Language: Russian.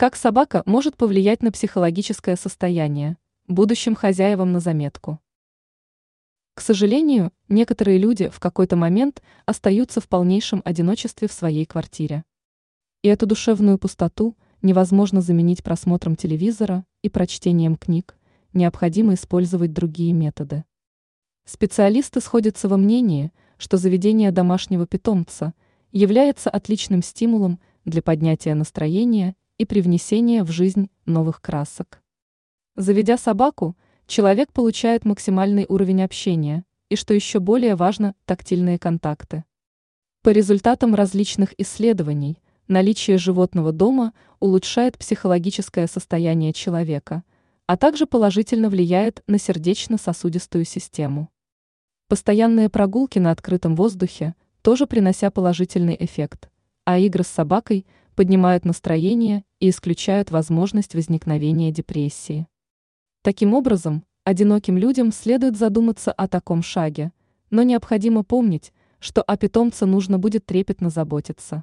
Как собака может повлиять на психологическое состояние? Будущим хозяевам на заметку. К сожалению, некоторые люди в какой-то момент остаются в полнейшем одиночестве в своей квартире. И эту душевную пустоту невозможно заменить просмотром телевизора и прочтением книг, необходимо использовать другие методы. Специалисты сходятся во мнении, что заведение домашнего питомца является отличным стимулом для поднятия настроения и привнесения в жизнь новых красок. Заведя собаку, человек получает максимальный уровень общения и, что еще более важно, тактильные контакты. По результатам различных исследований, наличие животного дома улучшает психологическое состояние человека, а также положительно влияет на сердечно-сосудистую систему. Постоянные прогулки на открытом воздухе тоже принося положительный эффект, а игры с собакой поднимают настроение и исключают возможность возникновения депрессии. Таким образом, одиноким людям следует задуматься о таком шаге, но необходимо помнить, что о питомце нужно будет трепетно заботиться.